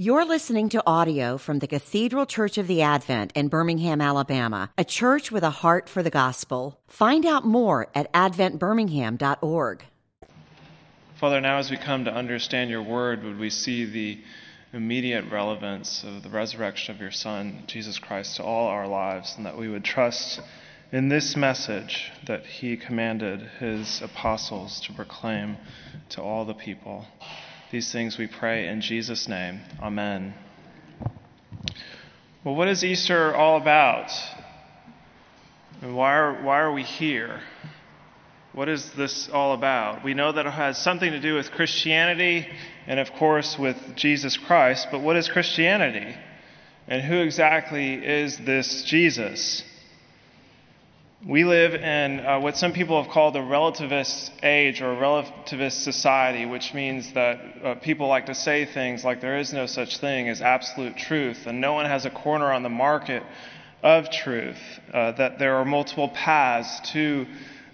You're listening to audio from the Cathedral Church of the Advent in Birmingham, Alabama, a church with a heart for the gospel. Find out more at adventbirmingham.org. Father, now as we come to understand your word, would we see the immediate relevance of the resurrection of your Son, Jesus Christ, to all our lives, and that we would trust in this message that he commanded his apostles to proclaim to all the people. These things we pray in Jesus' name. Amen. Well, what is Easter all about? And why are, why are we here? What is this all about? We know that it has something to do with Christianity and, of course, with Jesus Christ, but what is Christianity? And who exactly is this Jesus? We live in uh, what some people have called a relativist age or a relativist society, which means that uh, people like to say things like there is no such thing as absolute truth, and no one has a corner on the market of truth, uh, that there are multiple paths to.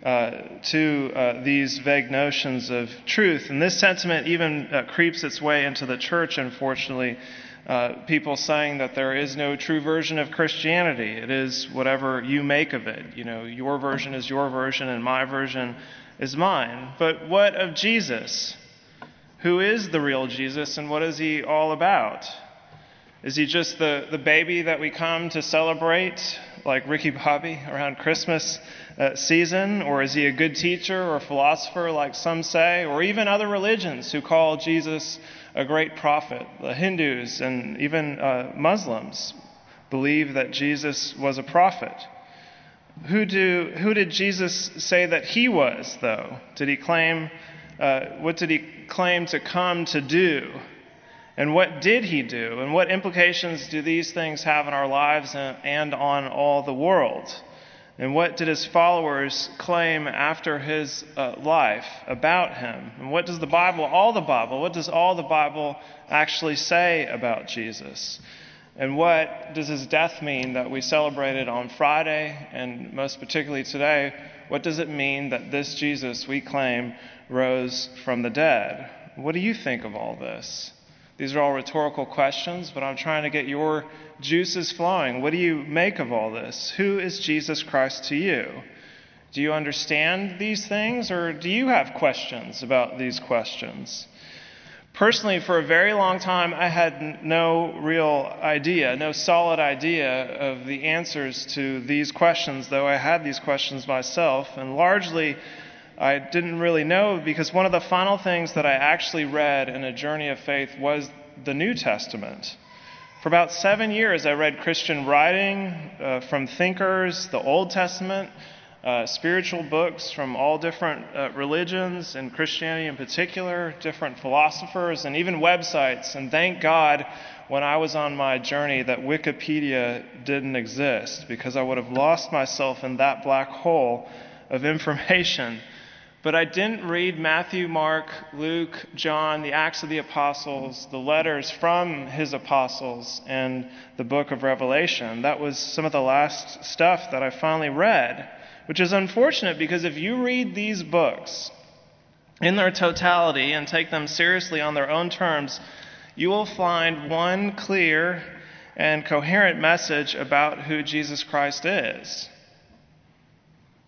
Uh, to uh, these vague notions of truth. And this sentiment even uh, creeps its way into the church, unfortunately, uh, people saying that there is no true version of Christianity. It is whatever you make of it. You know, your version is your version and my version is mine. But what of Jesus? Who is the real Jesus and what is he all about? Is he just the, the baby that we come to celebrate, like Ricky Bobby, around Christmas uh, season? Or is he a good teacher or philosopher, like some say? Or even other religions who call Jesus a great prophet. The Hindus and even uh, Muslims believe that Jesus was a prophet. Who, do, who did Jesus say that he was, though? Did he claim, uh, what did he claim to come to do? And what did he do? And what implications do these things have in our lives and, and on all the world? And what did his followers claim after his uh, life about him? And what does the Bible, all the Bible, what does all the Bible actually say about Jesus? And what does his death mean that we celebrated on Friday and most particularly today? What does it mean that this Jesus we claim rose from the dead? What do you think of all this? These are all rhetorical questions, but I'm trying to get your juices flowing. What do you make of all this? Who is Jesus Christ to you? Do you understand these things, or do you have questions about these questions? Personally, for a very long time, I had no real idea, no solid idea of the answers to these questions, though I had these questions myself. And largely, I didn't really know because one of the final things that I actually read in a journey of faith was the New Testament. For about seven years, I read Christian writing uh, from thinkers, the Old Testament, uh, spiritual books from all different uh, religions, and Christianity in particular, different philosophers, and even websites. And thank God when I was on my journey that Wikipedia didn't exist because I would have lost myself in that black hole of information. But I didn't read Matthew, Mark, Luke, John, the Acts of the Apostles, the letters from his apostles, and the book of Revelation. That was some of the last stuff that I finally read, which is unfortunate because if you read these books in their totality and take them seriously on their own terms, you will find one clear and coherent message about who Jesus Christ is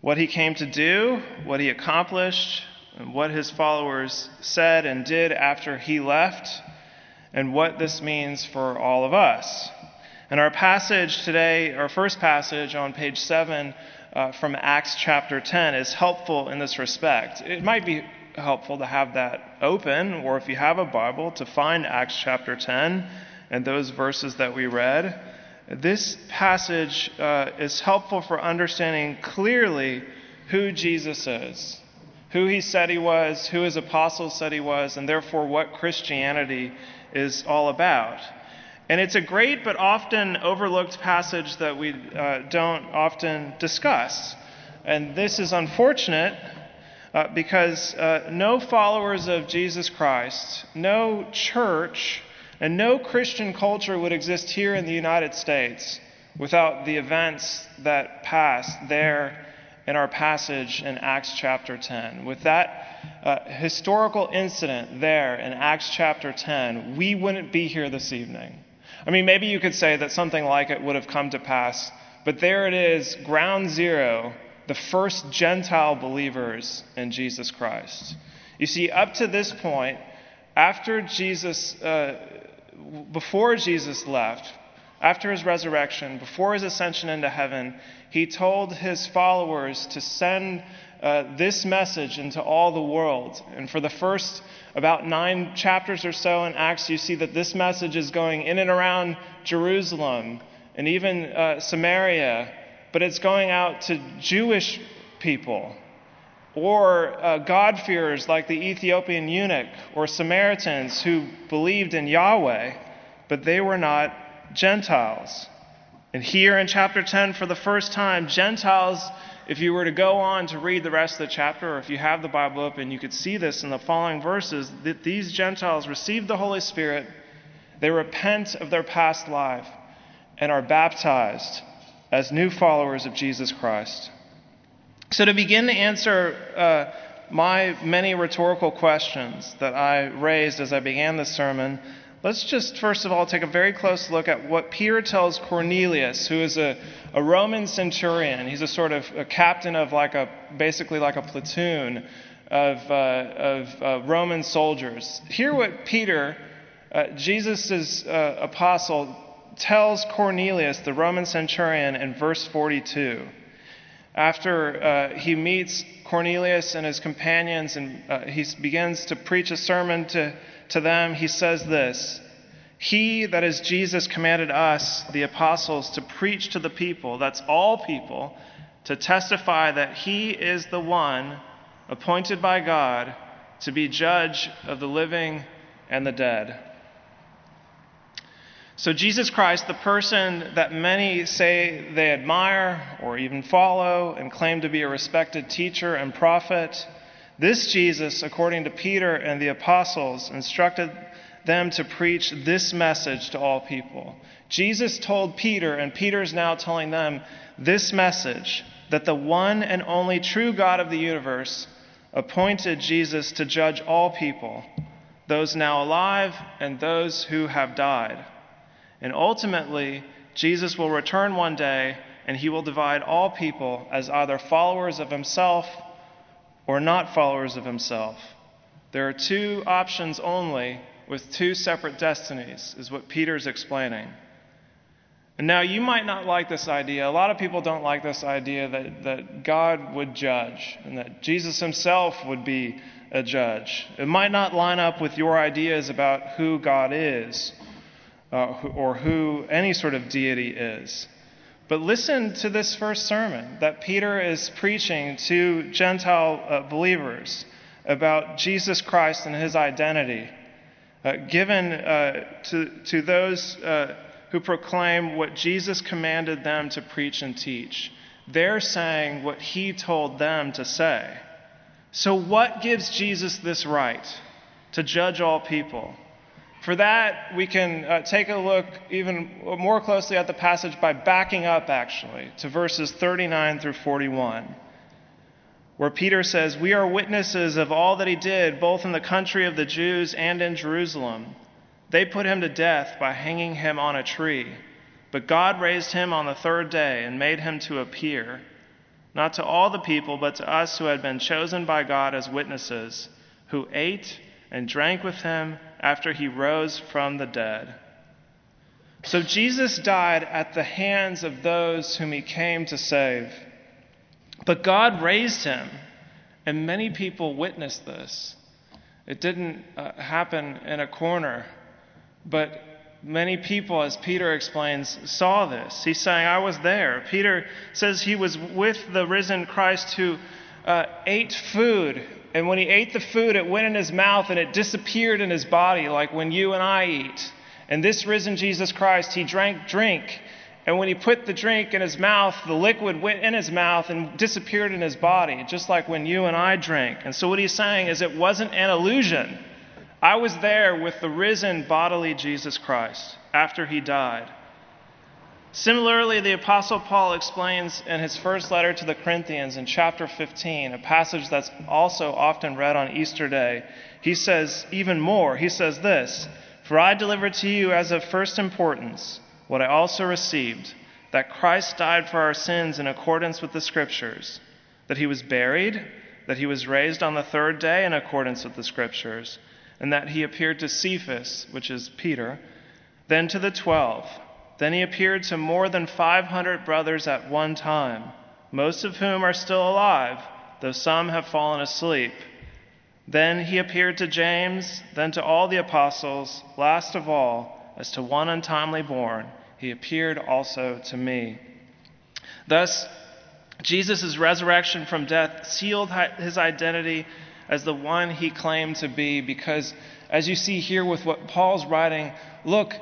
what he came to do, what he accomplished, and what his followers said and did after he left, and what this means for all of us. And our passage today, our first passage on page 7 uh, from Acts chapter 10, is helpful in this respect. It might be helpful to have that open, or if you have a Bible, to find Acts chapter 10 and those verses that we read. This passage uh, is helpful for understanding clearly who Jesus is, who he said he was, who his apostles said he was, and therefore what Christianity is all about. And it's a great but often overlooked passage that we uh, don't often discuss. And this is unfortunate uh, because uh, no followers of Jesus Christ, no church, and no Christian culture would exist here in the United States without the events that passed there in our passage in Acts chapter 10. With that uh, historical incident there in Acts chapter 10, we wouldn't be here this evening. I mean, maybe you could say that something like it would have come to pass, but there it is, ground zero, the first Gentile believers in Jesus Christ. You see, up to this point, after Jesus, uh, before Jesus left, after his resurrection, before his ascension into heaven, he told his followers to send uh, this message into all the world. And for the first about nine chapters or so in Acts, you see that this message is going in and around Jerusalem and even uh, Samaria, but it's going out to Jewish people or uh, God-fearers like the Ethiopian eunuch or Samaritans who believed in Yahweh, but they were not Gentiles. And here in chapter 10, for the first time, Gentiles, if you were to go on to read the rest of the chapter, or if you have the Bible open, you could see this in the following verses that these Gentiles received the Holy Spirit, they repent of their past life, and are baptized as new followers of Jesus Christ. So, to begin to answer uh, my many rhetorical questions that I raised as I began this sermon, Let's just first of all take a very close look at what Peter tells Cornelius, who is a, a Roman centurion. He's a sort of a captain of like a basically like a platoon of, uh, of uh, Roman soldiers. Hear what Peter, uh, Jesus' uh, apostle, tells Cornelius, the Roman centurion, in verse 42. After uh, he meets Cornelius and his companions and uh, he begins to preach a sermon to to them, he says this He, that is Jesus, commanded us, the apostles, to preach to the people, that's all people, to testify that he is the one appointed by God to be judge of the living and the dead. So, Jesus Christ, the person that many say they admire or even follow and claim to be a respected teacher and prophet, this Jesus, according to Peter and the apostles, instructed them to preach this message to all people. Jesus told Peter, and Peter is now telling them this message that the one and only true God of the universe appointed Jesus to judge all people, those now alive and those who have died. And ultimately, Jesus will return one day and he will divide all people as either followers of himself or not followers of himself. There are two options only with two separate destinies, is what Peter's explaining. And now you might not like this idea. A lot of people don't like this idea that, that God would judge and that Jesus himself would be a judge. It might not line up with your ideas about who God is uh, or who any sort of deity is. But listen to this first sermon that Peter is preaching to Gentile uh, believers about Jesus Christ and his identity, uh, given uh, to, to those uh, who proclaim what Jesus commanded them to preach and teach. They're saying what he told them to say. So, what gives Jesus this right to judge all people? For that, we can uh, take a look even more closely at the passage by backing up, actually, to verses 39 through 41, where Peter says, We are witnesses of all that he did, both in the country of the Jews and in Jerusalem. They put him to death by hanging him on a tree. But God raised him on the third day and made him to appear, not to all the people, but to us who had been chosen by God as witnesses, who ate and drank with him after he rose from the dead. So Jesus died at the hands of those whom he came to save. But God raised him, and many people witnessed this. It didn't uh, happen in a corner, but many people, as Peter explains, saw this. He's saying, I was there. Peter says he was with the risen Christ who uh, ate food and when he ate the food, it went in his mouth and it disappeared in his body, like when you and I eat. And this risen Jesus Christ, he drank drink. And when he put the drink in his mouth, the liquid went in his mouth and disappeared in his body, just like when you and I drink. And so what he's saying is it wasn't an illusion. I was there with the risen bodily Jesus Christ after he died. Similarly, the Apostle Paul explains in his first letter to the Corinthians in chapter 15, a passage that's also often read on Easter Day. He says, even more, he says this For I delivered to you as of first importance what I also received that Christ died for our sins in accordance with the Scriptures, that he was buried, that he was raised on the third day in accordance with the Scriptures, and that he appeared to Cephas, which is Peter, then to the twelve. Then he appeared to more than 500 brothers at one time, most of whom are still alive, though some have fallen asleep. Then he appeared to James, then to all the apostles. Last of all, as to one untimely born, he appeared also to me. Thus, Jesus' resurrection from death sealed his identity as the one he claimed to be, because as you see here with what Paul's writing, look,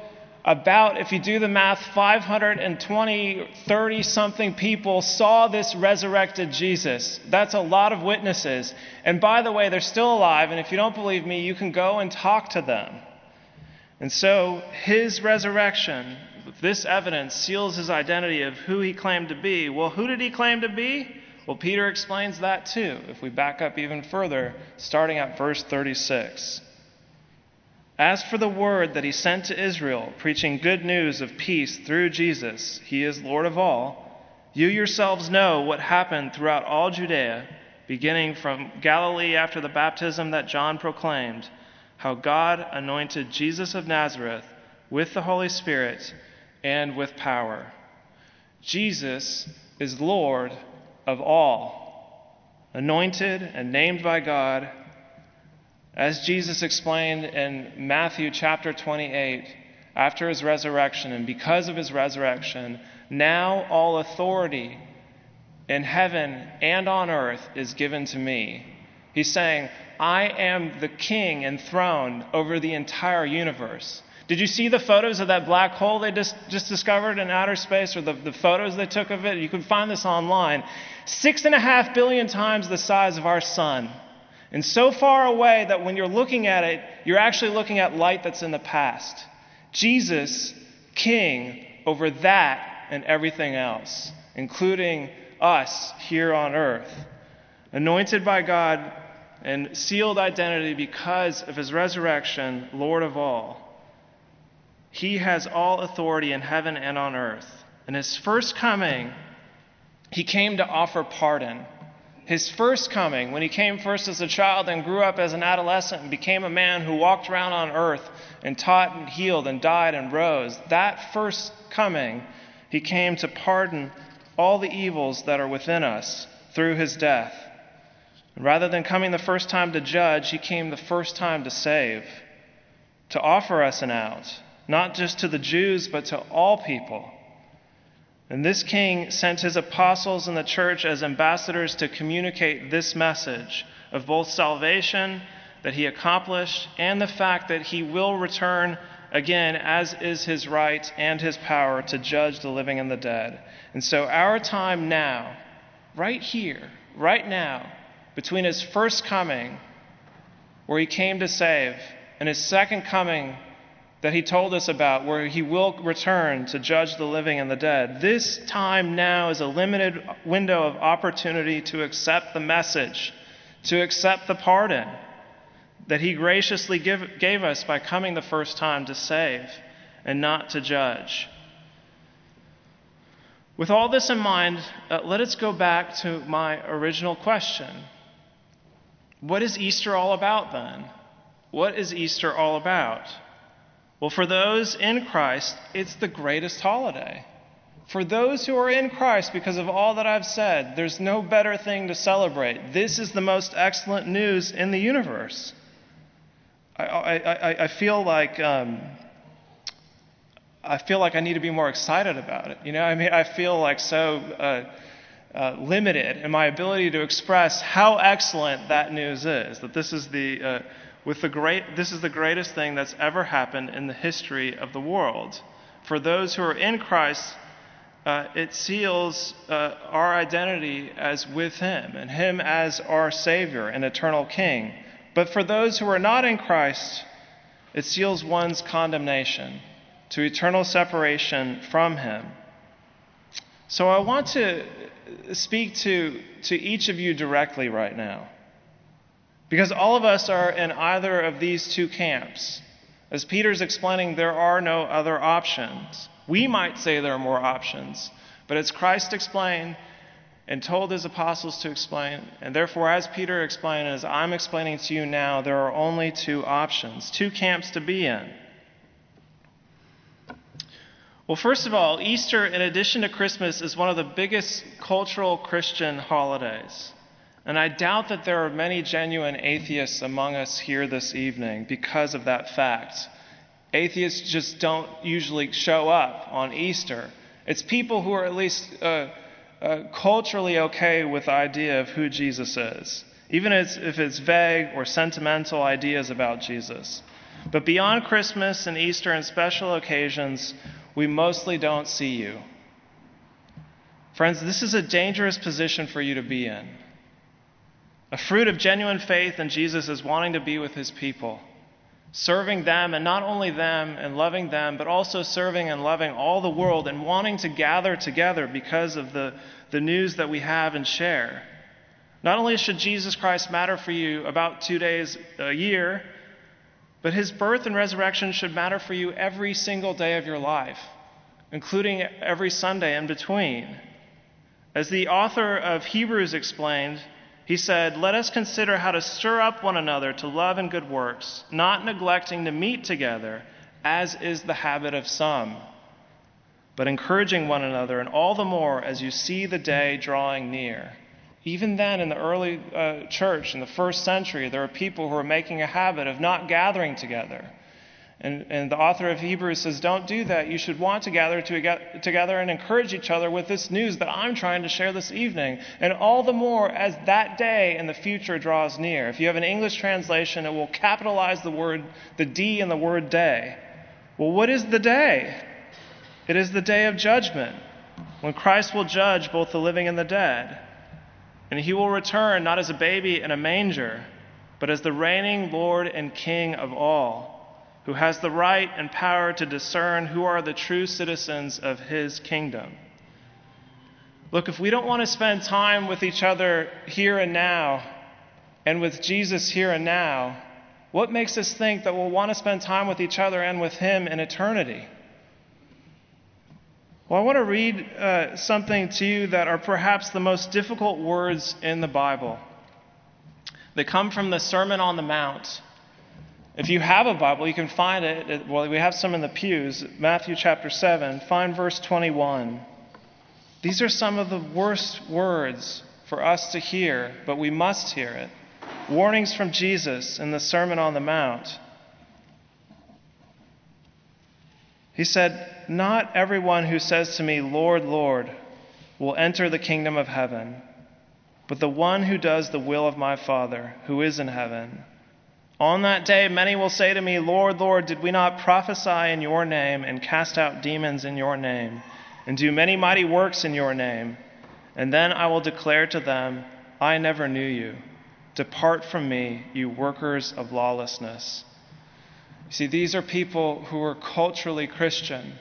about, if you do the math, 520, 30 something people saw this resurrected Jesus. That's a lot of witnesses. And by the way, they're still alive, and if you don't believe me, you can go and talk to them. And so, his resurrection, this evidence, seals his identity of who he claimed to be. Well, who did he claim to be? Well, Peter explains that too, if we back up even further, starting at verse 36. As for the word that he sent to Israel, preaching good news of peace through Jesus, he is Lord of all, you yourselves know what happened throughout all Judea, beginning from Galilee after the baptism that John proclaimed, how God anointed Jesus of Nazareth with the Holy Spirit and with power. Jesus is Lord of all, anointed and named by God as Jesus explained in Matthew chapter 28, after his resurrection, and because of his resurrection, now all authority in heaven and on earth is given to me. He's saying, I am the king enthroned over the entire universe. Did you see the photos of that black hole they just, just discovered in outer space, or the, the photos they took of it? You can find this online. Six and a half billion times the size of our sun and so far away that when you're looking at it, you're actually looking at light that's in the past. Jesus, King over that and everything else, including us here on earth. Anointed by God and sealed identity because of his resurrection, Lord of all. He has all authority in heaven and on earth. In his first coming, he came to offer pardon his first coming, when he came first as a child and grew up as an adolescent and became a man who walked around on earth and taught and healed and died and rose, that first coming, he came to pardon all the evils that are within us through his death. And rather than coming the first time to judge, he came the first time to save, to offer us an out, not just to the Jews, but to all people. And this king sent his apostles and the church as ambassadors to communicate this message of both salvation that he accomplished and the fact that he will return again, as is his right and his power to judge the living and the dead. And so, our time now, right here, right now, between his first coming, where he came to save, and his second coming, that he told us about, where he will return to judge the living and the dead. This time now is a limited window of opportunity to accept the message, to accept the pardon that he graciously give, gave us by coming the first time to save and not to judge. With all this in mind, uh, let us go back to my original question. What is Easter all about then? What is Easter all about? Well, for those in Christ, it's the greatest holiday. For those who are in Christ, because of all that I've said, there's no better thing to celebrate. This is the most excellent news in the universe. I, I, I feel like um, I feel like I need to be more excited about it. You know, I mean, I feel like so uh, uh, limited in my ability to express how excellent that news is. That this is the uh, with the great, this is the greatest thing that's ever happened in the history of the world. For those who are in Christ, uh, it seals uh, our identity as with Him and Him as our Savior and eternal King. But for those who are not in Christ, it seals one's condemnation to eternal separation from Him. So I want to speak to, to each of you directly right now. Because all of us are in either of these two camps. As Peter's explaining, there are no other options. We might say there are more options, but as Christ explained and told his apostles to explain, and therefore, as Peter explained, as I'm explaining to you now, there are only two options, two camps to be in. Well, first of all, Easter, in addition to Christmas, is one of the biggest cultural Christian holidays. And I doubt that there are many genuine atheists among us here this evening because of that fact. Atheists just don't usually show up on Easter. It's people who are at least uh, uh, culturally okay with the idea of who Jesus is, even if it's vague or sentimental ideas about Jesus. But beyond Christmas and Easter and special occasions, we mostly don't see you. Friends, this is a dangerous position for you to be in. A fruit of genuine faith in Jesus is wanting to be with his people, serving them, and not only them and loving them, but also serving and loving all the world and wanting to gather together because of the, the news that we have and share. Not only should Jesus Christ matter for you about two days a year, but his birth and resurrection should matter for you every single day of your life, including every Sunday in between. As the author of Hebrews explained, he said, Let us consider how to stir up one another to love and good works, not neglecting to meet together, as is the habit of some, but encouraging one another, and all the more as you see the day drawing near. Even then, in the early uh, church, in the first century, there were people who were making a habit of not gathering together. And, and the author of Hebrews says, Don't do that. You should want to gather to, together and encourage each other with this news that I'm trying to share this evening. And all the more as that day in the future draws near. If you have an English translation, it will capitalize the word, the D in the word day. Well, what is the day? It is the day of judgment, when Christ will judge both the living and the dead. And he will return not as a baby in a manger, but as the reigning Lord and King of all, who has the right and power to discern who are the true citizens of his kingdom. Look, if we don't want to spend time with each other here and now, and with Jesus here and now, what makes us think that we'll want to spend time with each other and with him in eternity? Well, I want to read uh, something to you that are perhaps the most difficult words in the Bible. They come from the Sermon on the Mount. If you have a Bible, you can find it. Well, we have some in the pews. Matthew chapter 7. Find verse 21. These are some of the worst words for us to hear, but we must hear it. Warnings from Jesus in the Sermon on the Mount. He said, Not everyone who says to me, Lord, Lord, will enter the kingdom of heaven, but the one who does the will of my Father who is in heaven. On that day, many will say to me, Lord, Lord, did we not prophesy in your name and cast out demons in your name and do many mighty works in your name? And then I will declare to them, I never knew you. Depart from me, you workers of lawlessness. You See, these are people who are culturally Christian,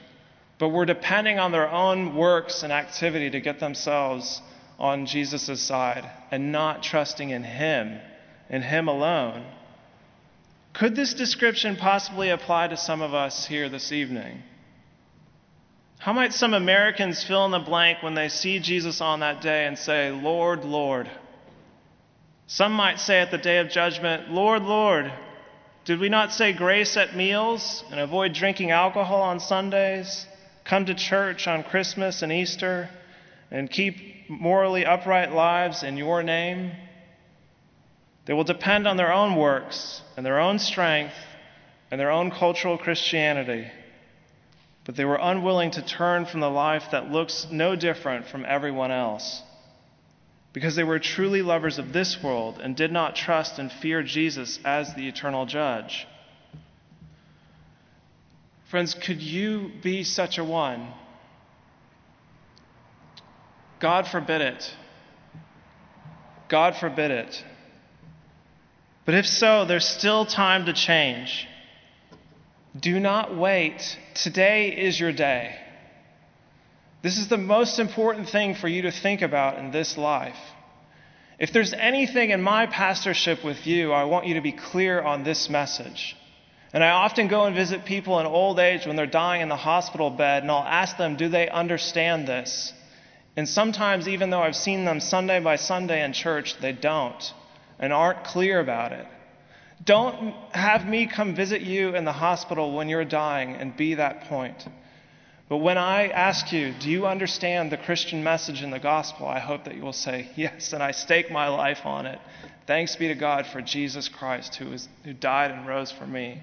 but were depending on their own works and activity to get themselves on Jesus' side and not trusting in Him, in Him alone. Could this description possibly apply to some of us here this evening? How might some Americans fill in the blank when they see Jesus on that day and say, Lord, Lord? Some might say at the day of judgment, Lord, Lord, did we not say grace at meals and avoid drinking alcohol on Sundays, come to church on Christmas and Easter, and keep morally upright lives in your name? They will depend on their own works and their own strength and their own cultural Christianity. But they were unwilling to turn from the life that looks no different from everyone else because they were truly lovers of this world and did not trust and fear Jesus as the eternal judge. Friends, could you be such a one? God forbid it. God forbid it. But if so, there's still time to change. Do not wait. Today is your day. This is the most important thing for you to think about in this life. If there's anything in my pastorship with you, I want you to be clear on this message. And I often go and visit people in old age when they're dying in the hospital bed, and I'll ask them, do they understand this? And sometimes, even though I've seen them Sunday by Sunday in church, they don't and aren't clear about it. Don't have me come visit you in the hospital when you're dying and be that point. But when I ask you, do you understand the Christian message in the gospel? I hope that you will say, yes, and I stake my life on it. Thanks be to God for Jesus Christ who, is, who died and rose for me.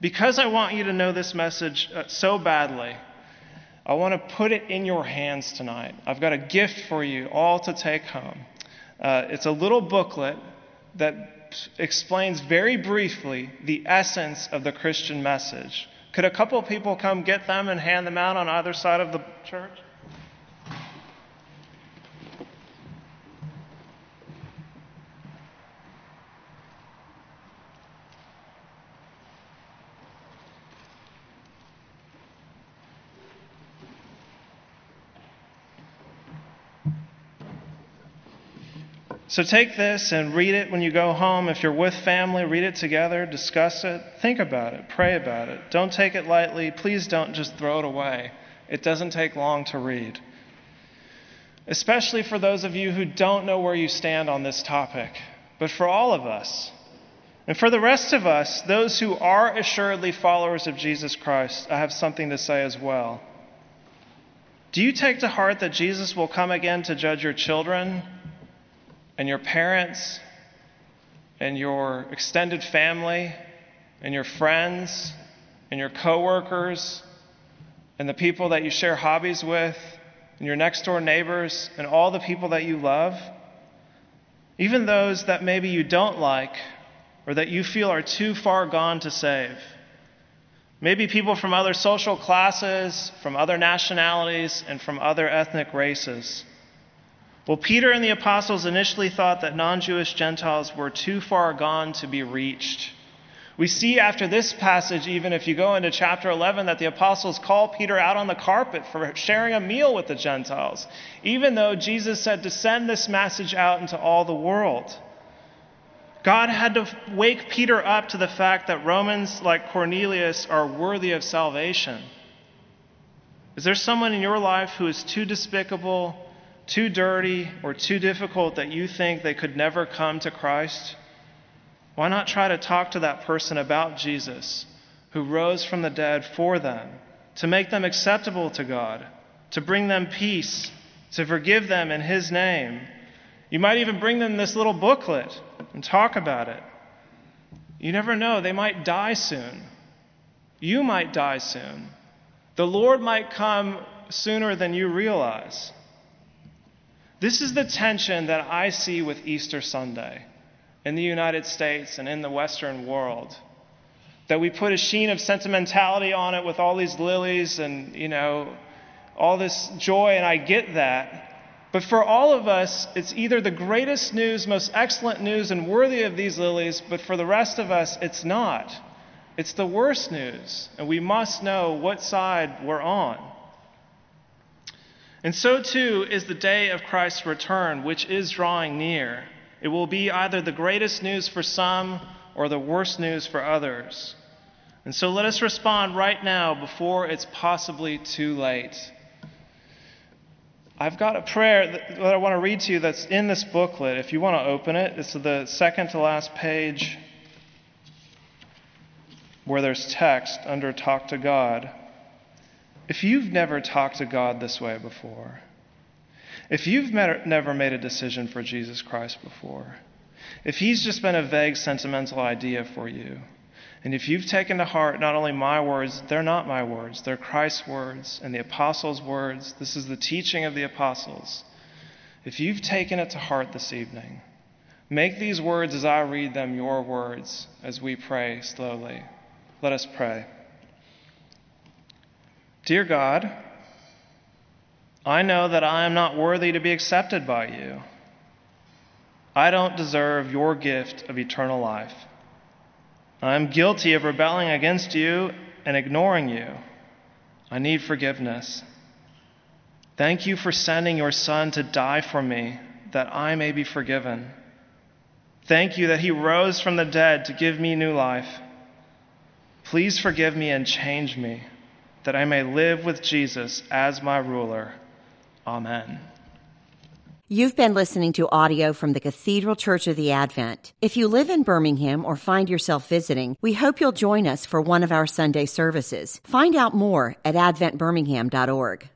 Because I want you to know this message uh, so badly, I want to put it in your hands tonight. I've got a gift for you all to take home. Uh, it's a little booklet that explains very briefly the essence of the Christian message. Could a couple people come get them and hand them out on either side of the church? So take this and read it when you go home. If you're with family, read it together, discuss it, think about it, pray about it. Don't take it lightly. Please don't just throw it away. It doesn't take long to read. Especially for those of you who don't know where you stand on this topic, but for all of us. And for the rest of us, those who are assuredly followers of Jesus Christ, I have something to say as well. Do you take to heart that Jesus will come again to judge your children? And your parents and your extended family and your friends and your coworkers and the people that you share hobbies with and your next door neighbors and all the people that you love, even those that maybe you don't like or that you feel are too far gone to save. Maybe people from other social classes, from other nationalities, and from other ethnic races. Well, Peter and the apostles initially thought that non Jewish Gentiles were too far gone to be reached. We see after this passage, even if you go into chapter 11, that the apostles call Peter out on the carpet for sharing a meal with the Gentiles, even though Jesus said to send this message out into all the world. God had to wake Peter up to the fact that Romans like Cornelius are worthy of salvation. Is there someone in your life who is too despicable, too dirty or too difficult that you think they could never come to Christ, why not try to talk to that person about Jesus who rose from the dead for them, to make them acceptable to God, to bring them peace, to forgive them in His name? You might even bring them this little booklet and talk about it. You never know, they might die soon. You might die soon. The Lord might come sooner than you realize. This is the tension that I see with Easter Sunday in the United States and in the Western world. That we put a sheen of sentimentality on it with all these lilies and, you know, all this joy, and I get that. But for all of us, it's either the greatest news, most excellent news, and worthy of these lilies, but for the rest of us, it's not. It's the worst news, and we must know what side we're on. And so too is the day of Christ's return, which is drawing near. It will be either the greatest news for some or the worst news for others. And so let us respond right now before it's possibly too late. I've got a prayer that I want to read to you that's in this booklet. If you want to open it, it's the second to last page where there's text under Talk to God. If you've never talked to God this way before, if you've met, never made a decision for Jesus Christ before, if He's just been a vague sentimental idea for you, and if you've taken to heart not only my words, they're not my words, they're Christ's words and the apostles' words, this is the teaching of the apostles. If you've taken it to heart this evening, make these words as I read them your words as we pray slowly. Let us pray. Dear God, I know that I am not worthy to be accepted by you. I don't deserve your gift of eternal life. I am guilty of rebelling against you and ignoring you. I need forgiveness. Thank you for sending your Son to die for me, that I may be forgiven. Thank you that he rose from the dead to give me new life. Please forgive me and change me, that I may live with Jesus as my ruler. Amen. You've been listening to audio from the Cathedral Church of the Advent. If you live in Birmingham or find yourself visiting, we hope you'll join us for one of our Sunday services. Find out more at adventbirmingham.org.